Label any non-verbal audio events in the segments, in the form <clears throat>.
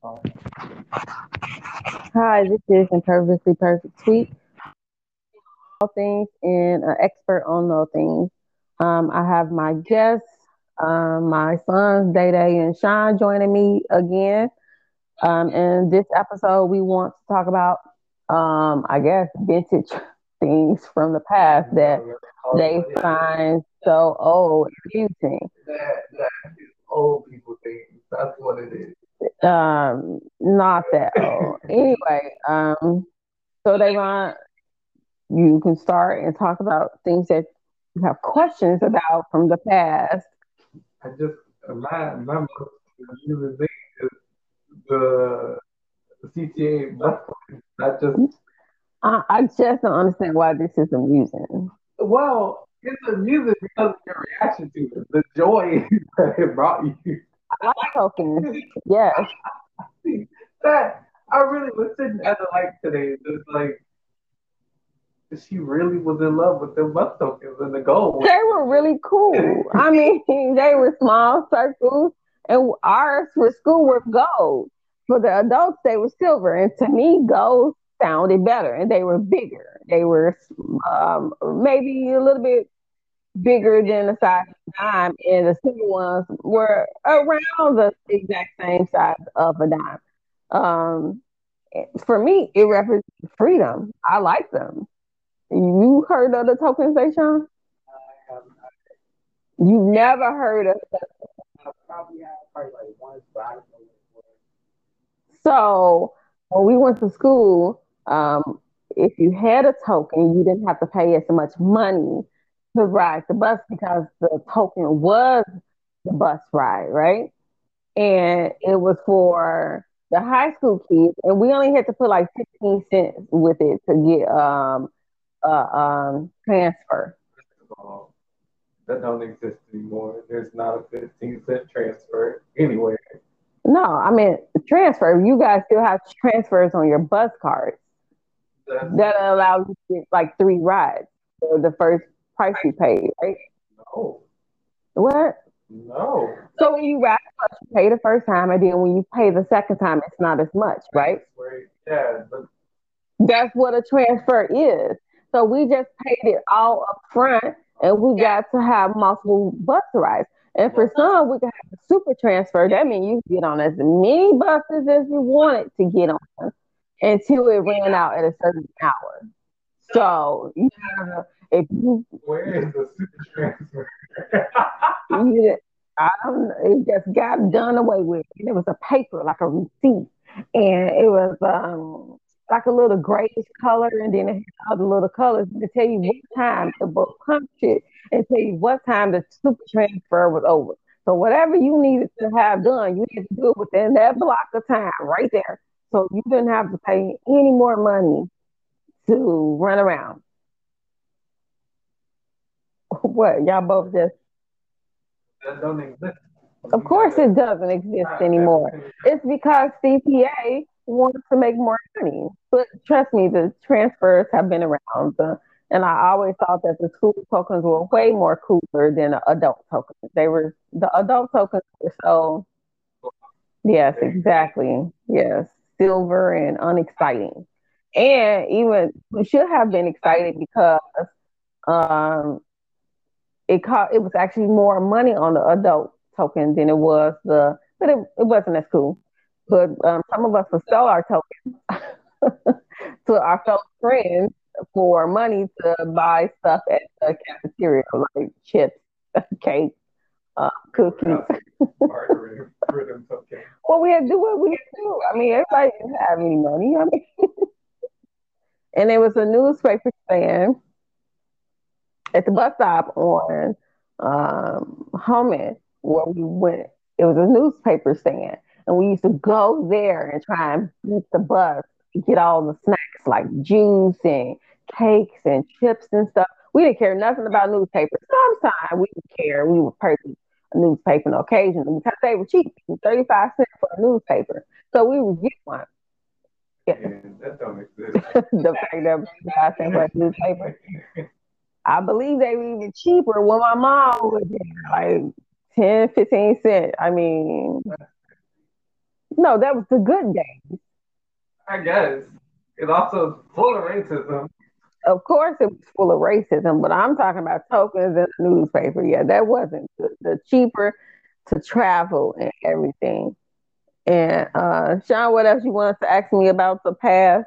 Hi, this is Imperfectly Perfect Tweet. All things and an expert on all things. Um, I have my guests, um, my sons, Day Day and Sean, joining me again. Um, in this episode, we want to talk about, um, I guess, vintage <laughs> things from the past that they find so old and amusing. That, that is old people things. That's what it is. Um, not that old. <laughs> anyway, um, so they want you can start and talk about things that you have questions about from the past. I just my my using thing is the CTA bus. I just I, I just don't understand why this is amusing. well, it's amusing because of your reaction to it, the joy <laughs> that it brought you. Like tokens. Yes. that I really was sitting at the light today, just like she really was in love with the bus tokens and the gold. They were really cool. I <laughs> mean, they were small circles, and ours for school were gold. For the adults, they were silver. And to me, gold sounded better, and they were bigger. They were um, maybe a little bit bigger than the size of a dime, and the silver ones were around the exact same size of a dime. Um, for me, it represents freedom. I like them. You heard of the have, You never heard of spot. So when we went to school, um, if you had a token, you didn't have to pay as much money to ride the bus because the token was the bus ride, right? And it was for the high school kids, and we only had to put like 15 cents with it to get um a um transfer. Um, that don't exist anymore. There's not a 15 cent transfer anywhere. No, I mean transfer. You guys still have transfers on your bus cards That's, that allow you to get like three rides for the first price you paid, right? no, What? no. So when you ride the bus, you pay the first time, and then when you pay the second time, it's not as much, right? Yeah, but That's what a transfer is. So we just paid it all up front, and we got to have multiple bus rides. And for some, we can have a super transfer. That means you get on as many buses as you wanted to get on until it ran out at a certain hour. So you gotta, if you, where is the super transfer? <laughs> I don't know, it just got done away with. And it was a paper, like a receipt, and it was um like a little grayish color, and then it had the little colors to tell you what time the book punched it and tell you what time the super transfer was over. So whatever you needed to have done, you had to do it within that block of time right there. So you didn't have to pay any more money to run around. <laughs> What y'all both just that don't exist. Of course, it doesn't exist anymore. It's because CTA wants to make more money. But trust me, the transfers have been around. The, and I always thought that the school tokens were way more cooler than the adult tokens. They were the adult tokens were so. Yes, exactly. Yes, silver and unexciting, and even we should have been excited because um, it cost it was actually more money on the adult token than it was the, but it, it wasn't as cool. But um, some of us would sell our tokens <laughs> to our fellow friends for money to buy stuff at the cafeteria, like chips, <laughs> cake, uh, cookies. Bartering for them tokens. Well, we had to do what we had to do. I mean, everybody didn't have any money. I mean, <laughs> and there was a newspaper stand at the bus stop on um, Homan where we went. It was a newspaper stand, and we used to go there and try and beat the bus, to get all the snacks like juice and cakes and chips and stuff. We didn't care nothing about newspapers. Sometimes we didn't care. We would purchase a newspaper occasionally because they were cheap, 35 cents for a newspaper. So we would get one. And that don't exist. <laughs> the fact that for a newspaper. I believe they were even cheaper when my mom was there, like 10, 15 cents. I mean, No, that was the good days. I guess. It's also full of racism. Of course, it was full of racism, but I'm talking about tokens in the newspaper. Yeah, that wasn't the, the cheaper to travel and everything. And uh, Sean, what else you wanted to ask me about the past?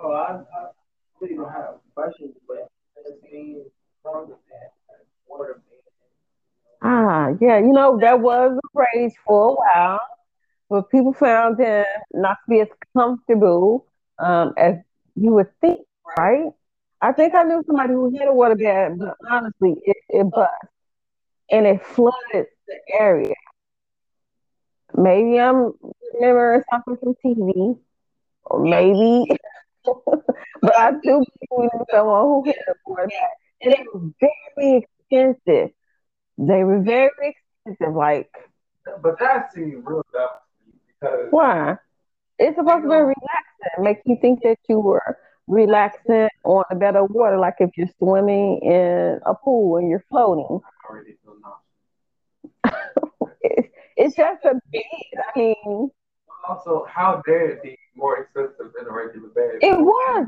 Oh, I, I really don't have questions, but Ah, yeah, you know, that was a rage for a while, but people found them not to be as comfortable um, as you would think, right? I think I knew somebody who hit a water bed, but honestly, it, it bust and it flooded the area. Maybe I'm remembering something from TV, or maybe, <laughs> but I do believe someone who hit a water bed, and it was very expensive. They were very expensive, like. But that seemed real dumb because why? It's supposed to be relaxing, make you think that you were relaxing on a bed of water, like if you're swimming in a pool and you're floating. <laughs> it's just a bed. I mean, also, how dare it be more expensive regular bed? It was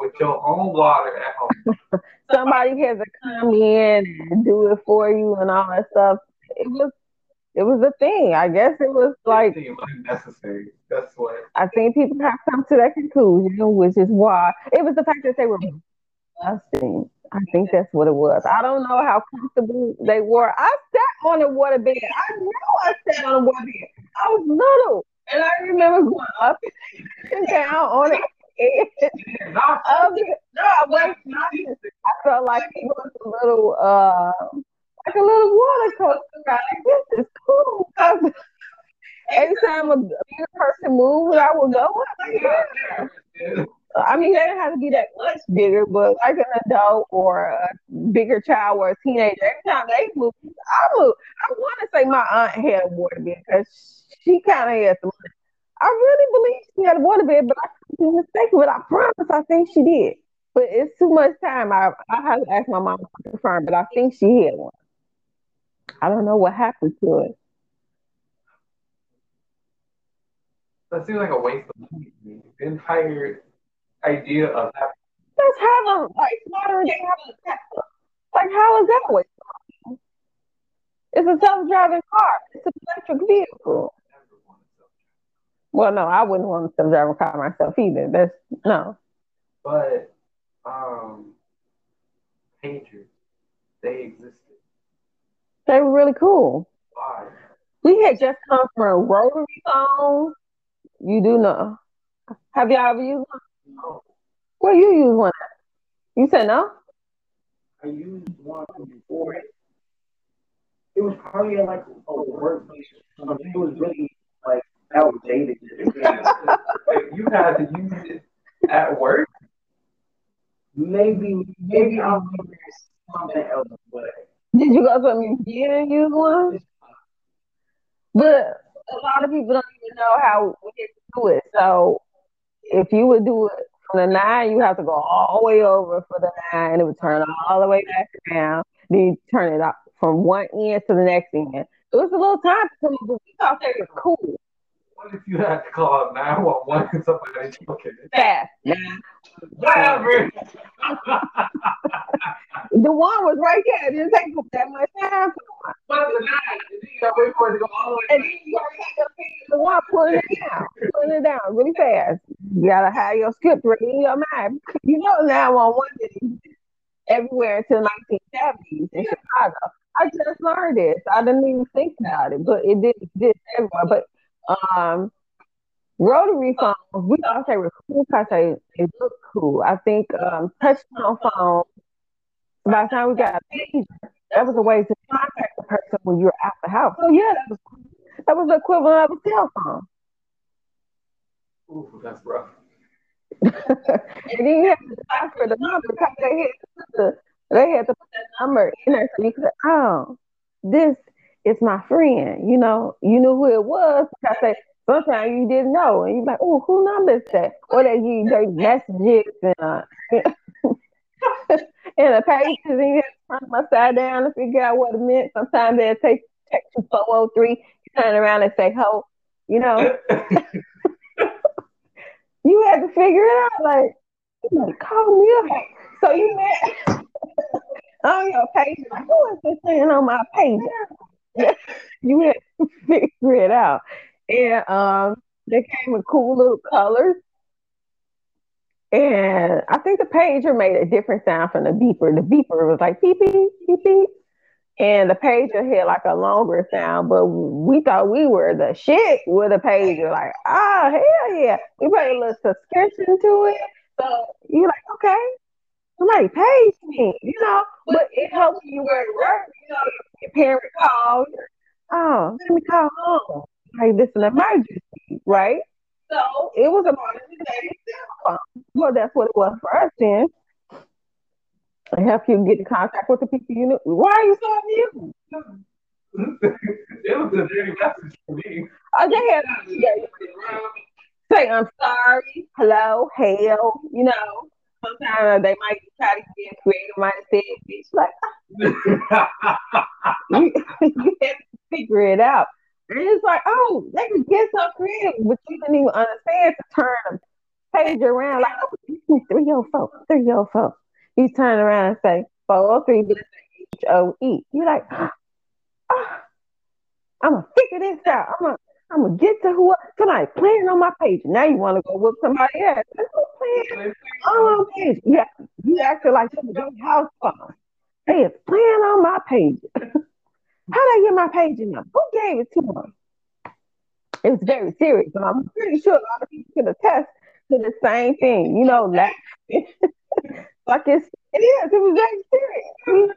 with your own water at home. <laughs> Somebody has to come in and do it for you and all that stuff. It was it was a thing. I guess it was like unnecessary. That's what I think people have come to that conclusion, which is why it was the fact that they were busting. I think that's what it was. I don't know how comfortable they were. I sat on a water bed. I know I sat on a water bed. I was little, and I remember going up and down on it. no, I was I felt like it was a little uh like a little water coaster ride. This is cool. Every time a bigger person moved, I would go. I mean, they didn't have to be that much bigger, but like an adult or a bigger child or a teenager, every time they move, I move. I want to say my aunt had a water because she kind of had some. I really believe she had a water bed, but I could be mistaken. But I promise, I think she did. But it's too much time. I I have to ask my mom to confirm, but I think she had one. I don't know what happened to it. That seems like a waste of money. The entire idea of having. Let's have a like modern day have a Tesla. Like how is that a waste? It's a self-driving car. It's an electric vehicle. Well, no, I wouldn't want to self-driving car myself either. That's no. But um, painters, they existed. They were really cool. Why? We had just come from a rotary phone. You do know. Have y'all ever used one? No. Where you use one at? You said no? I used one before it. Was probably like a workplace. It was really outdated. If <laughs> you had to use it at work? Maybe, maybe I'll use something else, but did you go to a museum and use one? But a lot of people don't even know how we get to do it. So if you would do it from the nine, you have to go all the way over for the nine, and it would turn all the way back around. Then you turn it up from one end to the next end. It was a little time for me, but we thought that was cool. What if you had to call 911 and somebody okay? Fast. Whatever. <laughs> the one was right there. It didn't take that much time. One But the nine, you got to wait for it to go all the way. And then you gotta the one pulling it down, pulling it down really fast. You gotta have your script ready in your mind. You know 911 didn't everywhere until 1970s in Chicago. I just learned this. I didn't even think about it, but it did exist everywhere. But um, rotary phones, we thought they were cool because they, they look cool. I think um, touchtone phones, by the time we got a pager, that was a way to contact the person when you were out the house. So yeah, that was that was the equivalent of a cell phone. Ooh, that's rough. <laughs> and then you have to ask for the number because they had to put the they had to put that number in there so you could say, oh, this it's my friend. You know, you knew who it was I they, sometimes you didn't know, and you're like, oh, who number is that? Or they give you messages and uh, <laughs> and the pages, and you have to turn upside down to figure out what it meant. Sometimes they'll take text you 403, turn around and say, ho, You know, <laughs> you had to figure it out. Like, you like, call me up. So you met <laughs> on your page. Like, who is this saying on my page? <laughs> you had to figure it out. And um, they came with cool little colors. And I think the pager made a different sound from the beeper. The beeper was like beep beep beep beep. And the pager had like a longer sound, but we thought we were the shit with a pager. Like, oh hell yeah. We put a little subscription to it. So you're like, okay, somebody pays me, you know, but it helps you where to work. You know, your parent calls, oh, let me call home. Like this is an emergency, right? So it was about a Well, that's what it was for us then. To help you get in contact with the people you knew. Why are you so amused? it was a dirty message for me. Oh, I just had say I'm sorry, hello, hell, you know. Sometimes they might try to get creative, might say bitch like <laughs> <laughs> you, you have to figure it out. And it's like, oh, they can get so creative, but you didn't even understand to turn the page around like oh, 304, 304. You turn around and say 403 H O E. You're like, <gasps> ah, oh, I'm gonna figure this out. I'm gonna I'm gonna get to who somebody playing on my page. Now you want to go with somebody else. Let's playing on my page. Yeah, you acting like this is your house phone. They is playing on my page. <laughs> How did I get my page in Who gave it to them? It was very serious, and I'm pretty sure a lot of people can attest to the same thing. You know, <laughs> like, like it's it is. It was very serious.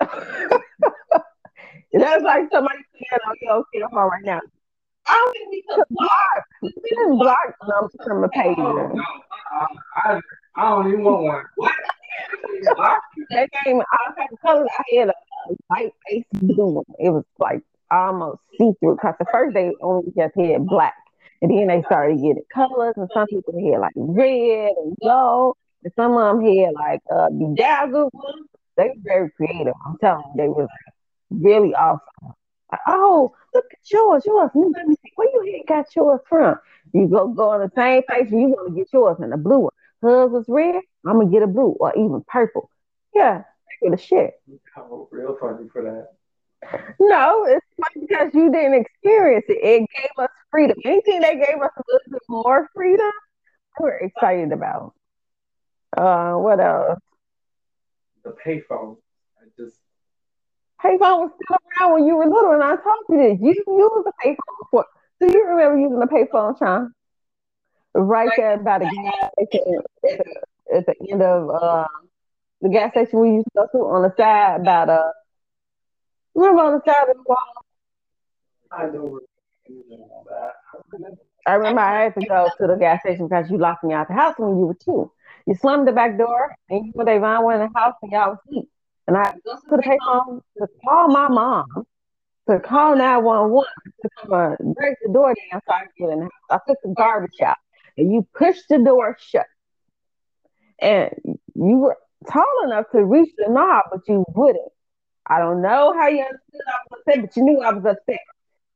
<laughs> That's like somebody saying, "Oh, yo, okay, I'm right now." I think we could block. We didn't block numbers from a page. No, no, I, I don't even want one. What? that game, I had colors. I had a white face blue. It was like almost see through because the first day only just had black. And then they started getting colors, and some people had like red and gold, and some of them had like uh, bedazzled ones. They were very creative. I'm telling you, they were really awesome. Like, oh, look at yours, yours. Let me got yours from. You go go on the same page and you want to get yours in the blue one. Hers was red. I'm gonna get a blue or even purple. Yeah, get a shit. real funny for that. No, it's funny because you didn't experience it. It gave us freedom. Anything they gave us a little bit more freedom, we're excited about. Uh, what else? The payphone. I just payphone was still around when you were little, and I told you this. You used the payphone before. Do you remember using a payphone, Sean? Right there by the gas station at the end of uh, the gas station we used to go to on the side about uh remember on the side of the wall. I know I remember I had to go to the gas station because you locked me out of the house when you were two. You slammed the back door and you put Avon went in the house and y'all was asleep. And I go to the payphone to call my mom, to call 911 to come and break the door down so I get in the house. I took the garbage out and you pushed the door shut. And you were tall enough to reach the knob, but you wouldn't. I don't know how you understood I was upset, but you knew I was upset.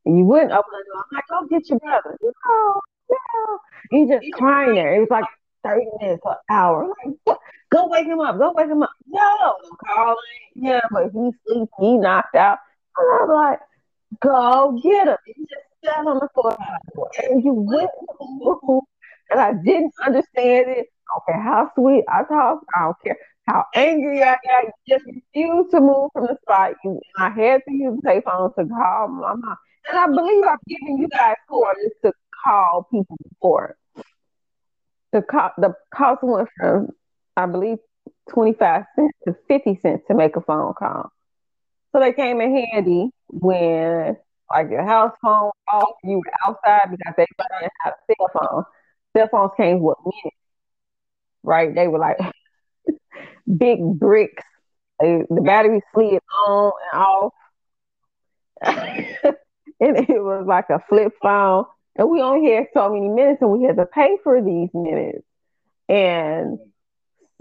And you wouldn't open the door. I'm like, go get your brother. No, no. You just crying there. It was like 30 minutes an hour. Like, what? Go wake him up. Go wake him up. No, I'm calling. Yeah, but he sleeps. He knocked out. And I'm like, go get him. He just sat on the floor. And you went and I didn't understand it. I how sweet I talk. I don't care how angry I got. You just refused to move from the spot. You, I had to use the payphone to call my mom. And I believe I've given you guys quarters to call people before. The, co- the cost went from, I believe, 25 cents to 50 cents to make a phone call. So they came in handy when like your house phone off, you were outside because they didn't have cell phone. Cell phones came with minutes, right? They were like <laughs> big bricks. They, the battery slid on and off. <laughs> and it was like a flip phone. And we only had so many minutes and we had to pay for these minutes. And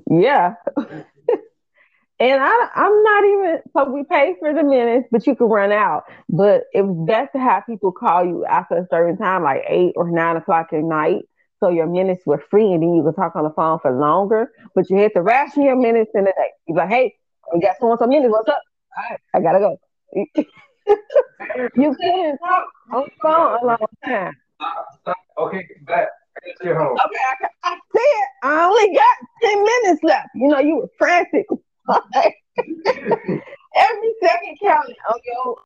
yeah. <laughs> And I, I'm not even so we pay for the minutes, but you can run out. But it was best to have people call you after a certain time, like eight or nine o'clock at night. So your minutes were free and then you could talk on the phone for longer. But you had to ration your minutes in the day. You're like, hey, we got someone some minutes. What's up? All right, I gotta go. <laughs> you couldn't talk on the phone a long time. Okay, back. Get home. Okay, I, I said I only got 10 minutes left. You know, you were frantic. <laughs> Every second counted on your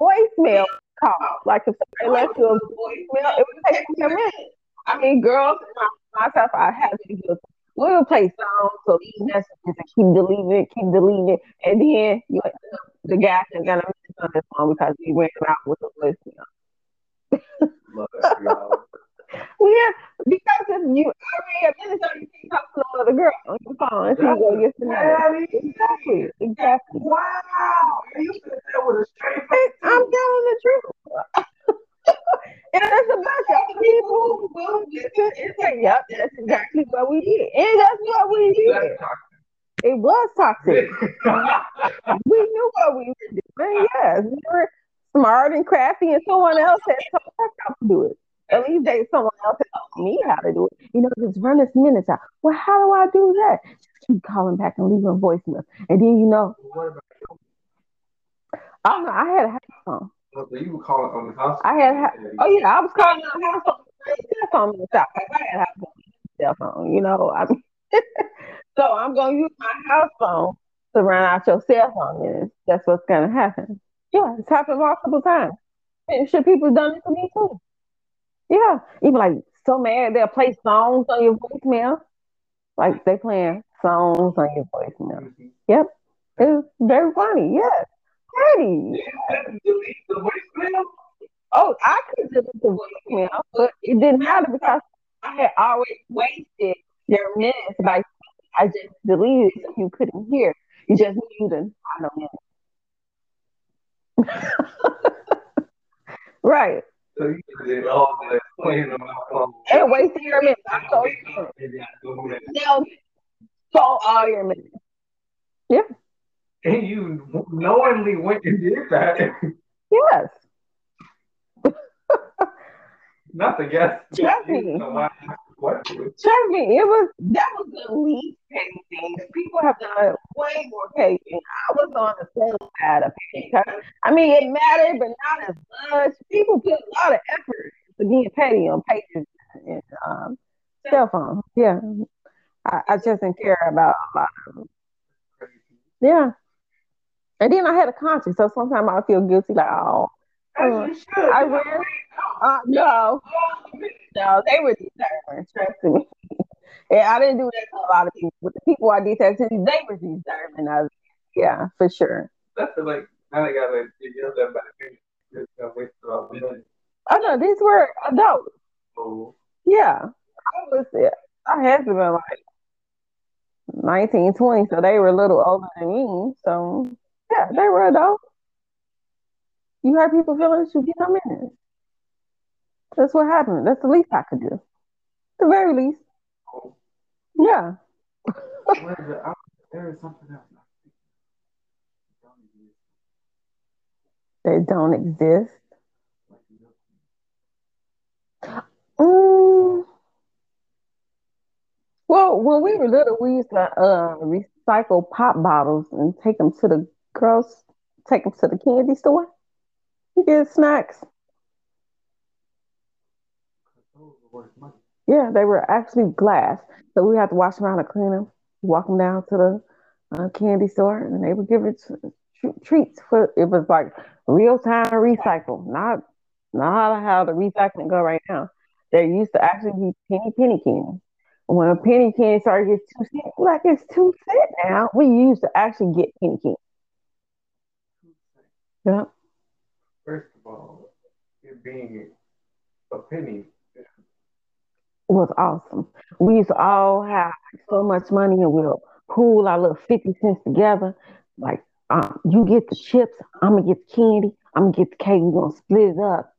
voicemail call. Like if somebody left you a voicemail, it would take me a. I mean, girls, myself, I have to do we would play songs, so these messages and keep deleting it, keep deleting it, and then you the guy is gonna miss on this phone because he went out with the voicemail. Love y'all. Yeah, because if you every minute you can talk to another girl on your phone and she go yes or no. Exactly, exactly. Wow, you said that with a straight Hey, I'm telling the truth. <laughs> and there's a bunch of people who and say, "Yep, that's exactly what we did," and that's what we did. It was toxic. <laughs> we knew what we were doing. Yes, we were smart and crafty, and someone else had taught us how to do it. At least they someone else taught me how to do it. You know, just run this minutes out. Well, how do I do that? Just keep calling back and leaving voicemail. And then you know, I don't know. I had a house phone. So you were calling on the house. I had. Ha- oh yeah, I was calling on the house phone. Cell phone in the. I had a house phone. Cell phone. You know, I mean. <laughs> so I'm gonna use my house phone to run out your cell phone minutes. That's what's gonna happen. Yeah, it's happened multiple times. And sure, people done it to me too. Yeah, even like so mad they'll play songs on your voicemail. Like they playing songs on your voicemail. Yep, it's very funny. Yes, pretty. Oh, I could delete the voicemail, but it didn't matter because I had already wasted their minutes by I just deleted it so you couldn't hear. You just knew the final minute. right. So you did all that playing on my phone. And your minutes. I told you. Now, so all your minutes. Yeah. And you knowingly went and did that. Yes. <laughs> Not to guess. What? Trust me, it was that was the least petty thing. People have done way more things. I was on the same side of. 'cause, I mean, it mattered, but not as much. People put a lot of effort to being petty on pages and um, cell phones. Yeah, I, I just didn't care about a lot of them. Yeah, and then I had a conscience, so sometimes I feel guilty, like, oh, As you should. I really, uh, no, no, they were determined. Trust me. Yeah, I didn't do that to a lot of people. But the people I did that to, they were determined. I was, yeah, for sure. That's the, like, now they got to yell that back. Just got wasted all the money. I know these were adults. So, Yeah, I was. Yeah, I had to be like 19, 20, so they were a little older than me. So yeah, they were adults. You hurt people feelings, you get them in it. That's what happened. That's the least I could do. The very least. Yeah. what is it? I- There is something else. They don't exist. Mm. Well, when we were little, we used to uh, recycle pop bottles and take them to the girls, take them to the candy store. You get snacks. Those are worth money. Yeah, they were actually glass, so we had to wash them out and clean them. Walk them down to the uh, candy store, and they would give it tr- treats for. It was like real time recycle, not not how the recycling go right now. There used to actually be penny penny candy. When a penny candy started to get two cent, like it's two cent now. We used to actually get penny candy. Yeah, First of all, it being a penny. It was awesome. We used to all have so much money, and we'll pool our little fifty cents together. Like, um, you get the chips, I'm gonna get the candy, I'm gonna get the cake. We're gonna split it up.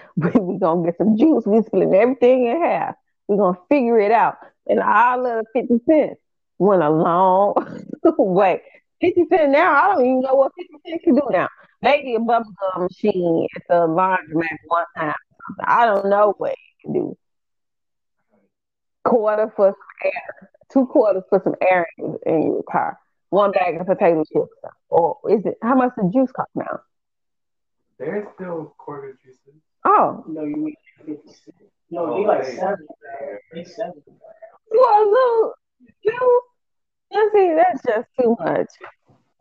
<laughs> We're gonna get some juice. We splitting everything in half. We're gonna figure it out. And our little fifty cents went a long <laughs> way. 50 Cent now, I don't even know what 50 Cent can do now. Maybe a bubblegum machine at the laundromat one time. I don't know what he can do. Quarter for some air, two quarters for some air in your car. One bag of potato chips. Or is it how much the juice cost now? There's still quarter juices. Oh, No, you mean 50 cents. No, they oh, like seven. They seven. well, little juice. You see, that's just too much.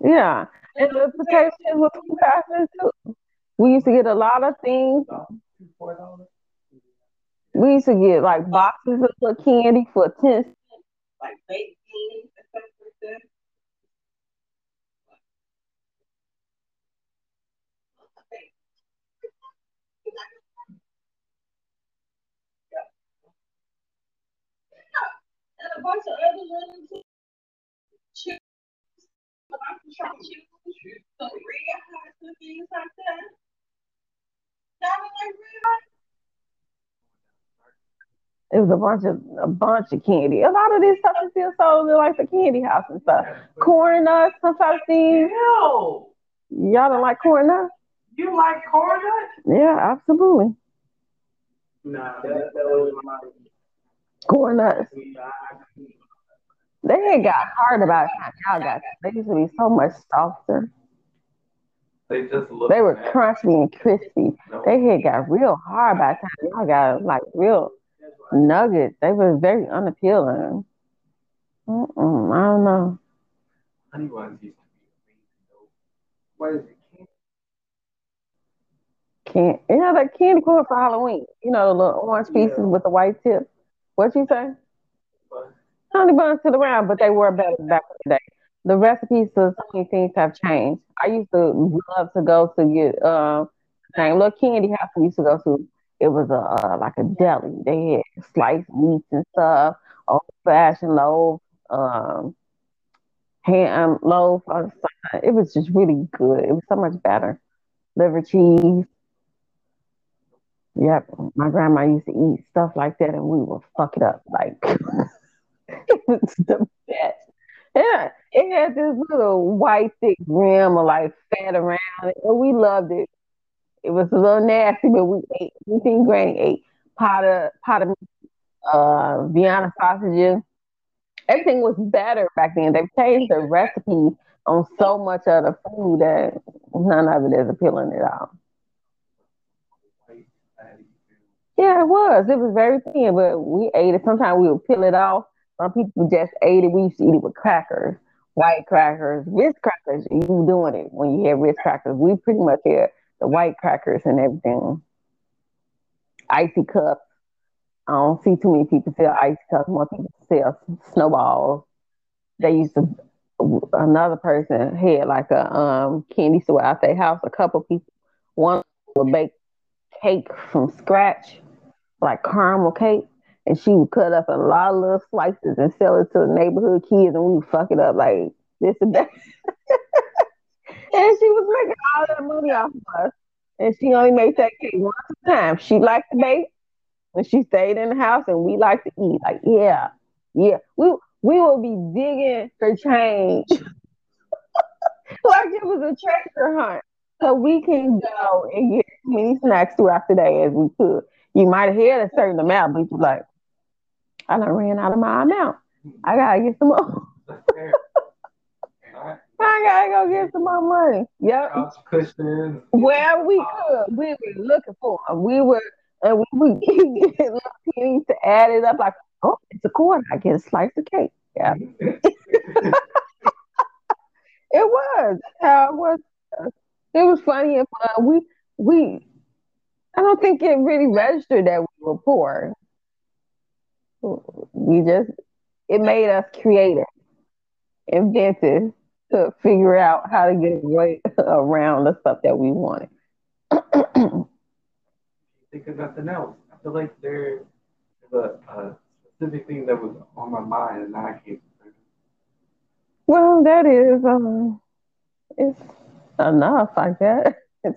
Yeah, and the potato chips were two thousand too. We used to get a lot of things. Two, four dollars. We used to get like oh. boxes of little candy for ten. cents, like baked beans and stuff like that. And a bunch of other little chips, a bunch of chocolate chips, some red hot things like that. Don't like red hot? It was a bunch of a bunch of candy. A lot of this stuff is still sold in like the candy house and stuff. Corn nuts, some type of thing. Hell, Y'all don't like corn nuts? you like corn nuts? Yeah, absolutely. Nah, that, that was my. Corn nuts. They had got hard about it. Y'all got they used to be so much softer. They just look. They were crunchy and crispy. No. They had got real hard by the time y'all got like real nuggets. They were very unappealing. Mm-mm, I don't know. Honey ones used to be amazing though. What is it? Can't you know that candy corn for Halloween? You know the little orange pieces Yeah. with the white tip. What you say? But Honey buns to the round, but they were better back in the day. The recipes for so many things have changed. I used to love to go to get uh, same little candy house we used to go to. It was a uh, like a deli. They had sliced meats and stuff, old fashioned loaf, um, ham loaf. It was just really good. It was so much better. Liver cheese. Yep, my grandma used to eat stuff like that, and we would fuck it up. Like <laughs> it was the best. Yeah, it had this little white thick rim of like fat around it, and we loved it. It was a little nasty, but we ate. We think Granny ate pot of pot of uh, Vienna sausages. Everything was better back then. They've changed the recipes on so much of the food that none of it is appealing at all. Yeah, it was. It was very thin, but we ate it. Sometimes we would peel it off. Some people just ate it. We used to eat it with crackers, white crackers, Ritz crackers. You doing it when you had Ritz crackers. We pretty much had the white crackers and everything. Icy cups. I don't see too many people sell icy cups. More people sell snowballs. They used to. Another person had like a um candy store out their house. A couple people. One would bake cake from scratch, like caramel cake, and she would cut up a lot of little slices and sell it to the neighborhood kids, and we would fuck it up like this and that. <laughs> and she was making all that money off of us, and she only made that cake once a time. She liked to bake, and she stayed in the house, and we liked to eat. Like, yeah, yeah, we we will be digging for change, <laughs> like it was a treasure hunt. So we can go and get as many snacks throughout the day as we could. You might have had a certain amount, but you're like, I done ran out of my amount. I gotta get some more. That's fair. Alright. I gotta go get some more money. Yep. Couch cushions. Where we could, we were looking for 'em. We were, and we <laughs> little pennies to add it up. Like, oh, it's a quarter. I get a slice of cake. Yeah, <laughs> it was. That's how it was. It was funny and fun. We we. I don't think it really registered that we were poor. We just it made us creative, inventive to figure out how to get away <laughs> around the stuff that we wanted. <clears throat> think of nothing else. I feel like there's a, a specific thing that was on my mind and I can't. Well, that is um, it's enough, I guess. <laughs>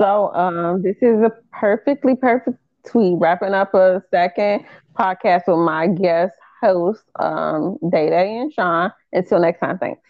So um, this is a perfectly perfect tweet, wrapping up a second podcast with my guest host, um, Day Day and Sean. Until next time, thanks.